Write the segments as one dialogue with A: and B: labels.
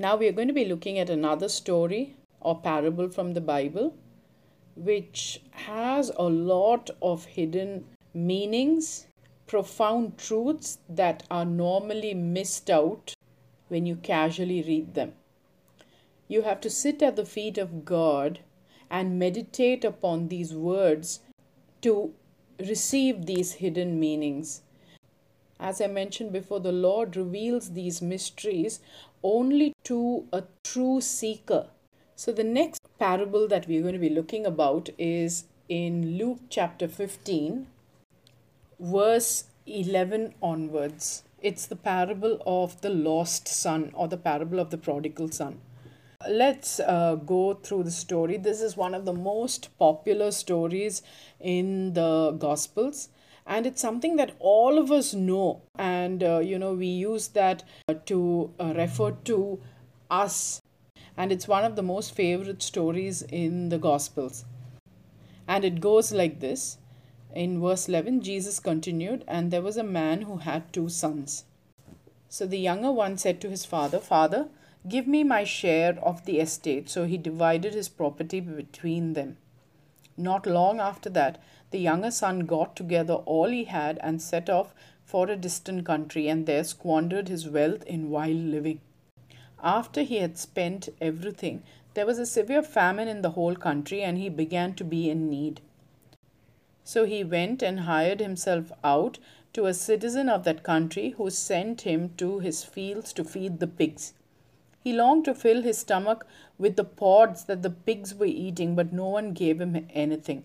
A: Now we are going to be looking at another story or parable from the Bible, which has a lot of hidden meanings, profound truths that are normally missed out when you casually read them. You have to sit at the feet of God and meditate upon these words to receive these hidden meanings. As I mentioned before, the Lord reveals these mysteries only to a true seeker. So, the next parable that we're going to be looking about is in Luke chapter 15, verse 11 onwards. It's the parable of the lost son or the parable of the prodigal son. Let's uh, go through the story. This is one of the most popular stories in the Gospels, and it's something that all of us know. And uh, you know, we use that uh, to uh, refer to us, and it's one of the most favorite stories in the Gospels. And it goes like this in verse 11 Jesus continued, And there was a man who had two sons. So the younger one said to his father, Father, Give me my share of the estate. So he divided his property between them. Not long after that, the younger son got together all he had and set off for a distant country and there squandered his wealth in wild living. After he had spent everything, there was a severe famine in the whole country and he began to be in need. So he went and hired himself out to a citizen of that country who sent him to his fields to feed the pigs. He longed to fill his stomach with the pods that the pigs were eating, but no one gave him anything.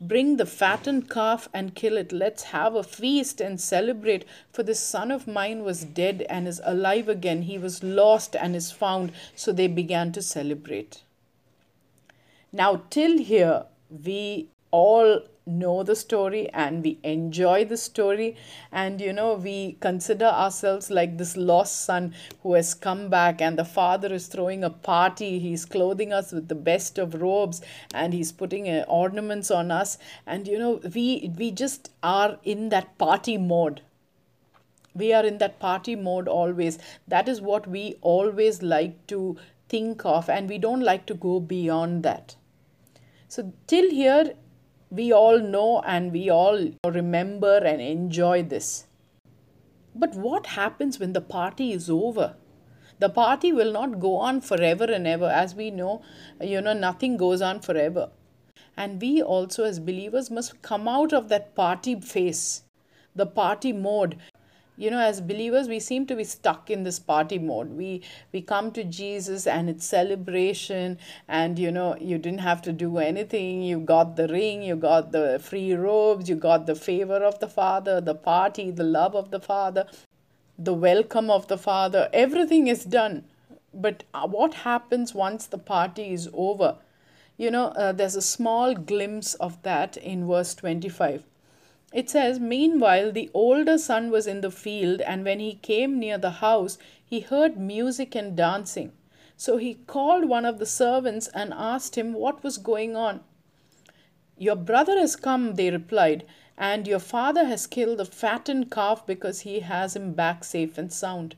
A: Bring the fattened calf and kill it. Let's have a feast and celebrate. For this son of mine was dead and is alive again. He was lost and is found. So they began to celebrate. Now, till here, we all know the story and we enjoy the story. And you know we consider ourselves like this lost son who has come back and the father is throwing a party. He's clothing us with the best of robes and he's putting uh, ornaments on us. And you know we we just are in that party mode. We are in that party mode always. That is what we always like to think of and we don't like to go beyond that. So till here we all know and we all remember and enjoy this. But what happens when the party is over? The party will not go on forever and ever. As we know, you know, nothing goes on forever. And we also, as believers, must come out of that party phase, the party mode, you know as believers we seem to be stuck in this party mode. We we come to jesus and it's celebration and you know you didn't have to do anything. You got the ring you got the free robes you got the favor of the father the party the love of the father the welcome of the father. Everything is done. But uh, what happens once the party is over? You know uh, there's a small glimpse of that in verse 25 it says, Meanwhile, the older son was in the field, and when he came near the house, he heard music and dancing. So he called one of the servants and asked him what was going on. Your brother has come, they replied, and your father has killed the fattened calf because he has him back safe and sound.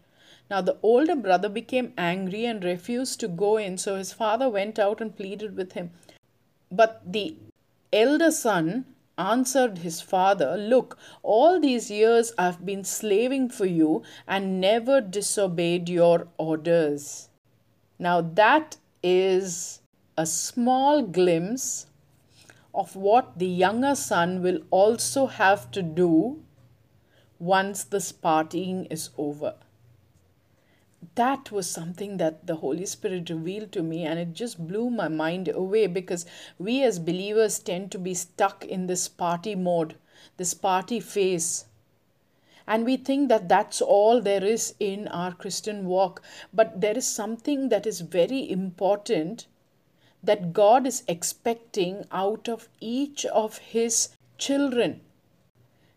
A: Now the older brother became angry and refused to go in, so his father went out and pleaded with him. But the elder son answered his father, Look, all these years I've been slaving for you and never disobeyed your orders. Now, that is a small glimpse of what the younger son will also have to do once this partying is over. That was something that the Holy Spirit revealed to me, and it just blew my mind away because we as believers tend to be stuck in this party mode, this party phase and we think that that's all there is in our Christian walk. But there is something that is very important that God is expecting out of each of His children.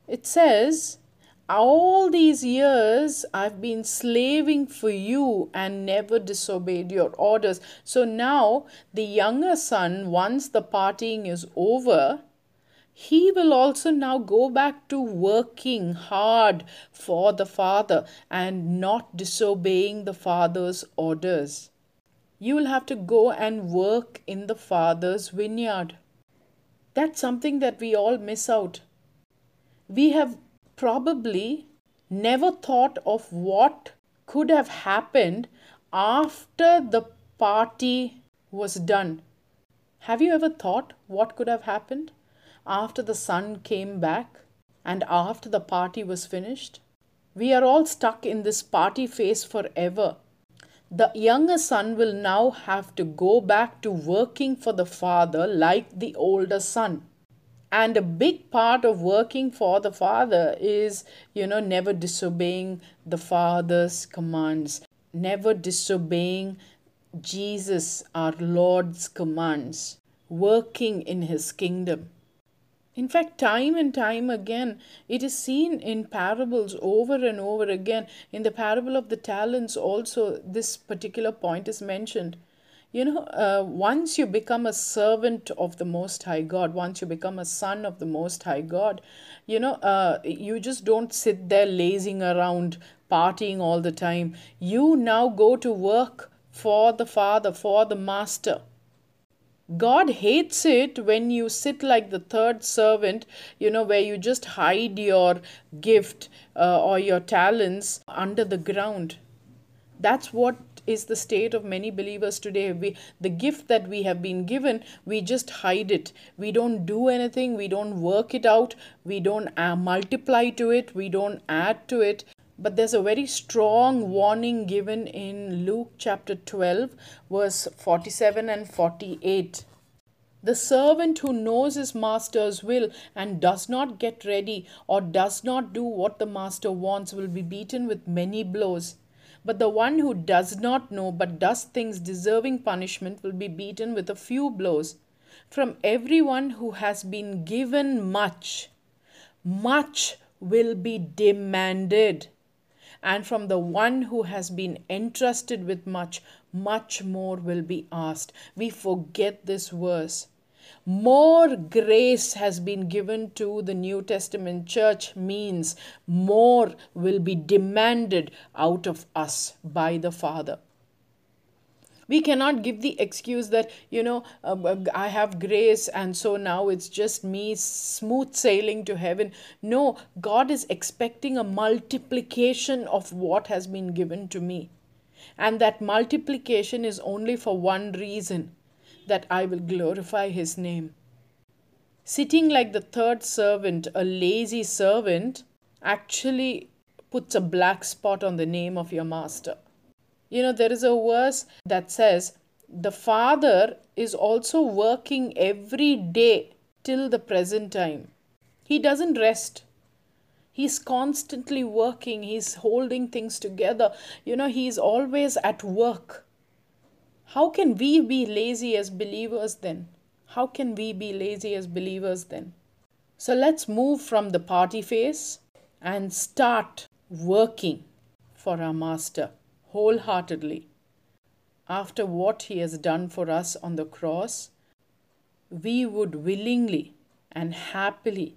A: It says, all these years I've been slaving for you and never disobeyed your orders. So now the younger son, once the partying is over, he will also now go back to working hard for the Father and not disobeying the Father's orders. You will have to go and work in the Father's vineyard. That's something that we all miss out. We have probably never thought of what could have happened after the party was done. Have you ever thought what could have happened? after the son came back and after the party was finished? We are all stuck in this party phase forever. The younger son will now have to go back to working for the father like the older son. And a big part of working for the father is, you know, never disobeying the father's commands, never disobeying Jesus, our Lord's commands, working in his kingdom. In fact, time and time again, it is seen in parables over and over again. In the parable of the talents, also, this particular point is mentioned. You know, uh, once you become a servant of the Most High God, once you become a son of the Most High God, you know, uh, you just don't sit there lazing around, partying all the time. You now go to work for the Father, for the Master God hates it when you sit like the third servant, you know, where you just hide your gift uh, or your talents under the ground. That's what is the state of many believers today. We, the gift that we have been given, we just hide it. We don't do anything, we don't work it out, we don't uh, multiply to it, we don't add to it. But there's a very strong warning given in Luke chapter 12, verse 47 and 48. The servant who knows his master's will and does not get ready or does not do what the master wants will be beaten with many blows. But the one who does not know but does things deserving punishment will be beaten with a few blows. From everyone who has been given much, much will be demanded and from the one who has been entrusted with much, much more will be asked. We forget this verse. More grace has been given to the New Testament church means more will be demanded out of us by the Father. We cannot give the excuse that you know uh, i have grace and so now it's just me smooth sailing to heaven. No god is expecting a multiplication of what has been given to me. And that multiplication is only for one reason that i will glorify his name sitting like the third servant a lazy servant actually puts a black spot on the name of your master you know, there is a verse that says, The Father is also working every day till the present time. He doesn't rest. He's constantly working, he's holding things together. You know, he's always at work. How can we be lazy as believers then? How can we be lazy as believers then? So let's move from the party phase and start working for our Master wholeheartedly. After what He has done for us on the cross, we would willingly and happily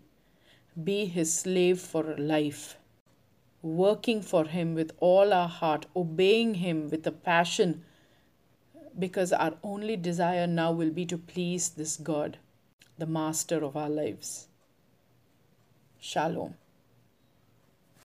A: be His slave for life, working for Him with all our heart, obeying Him with a passion, because our only desire now will be to please this God, the Master of our lives. Shalom.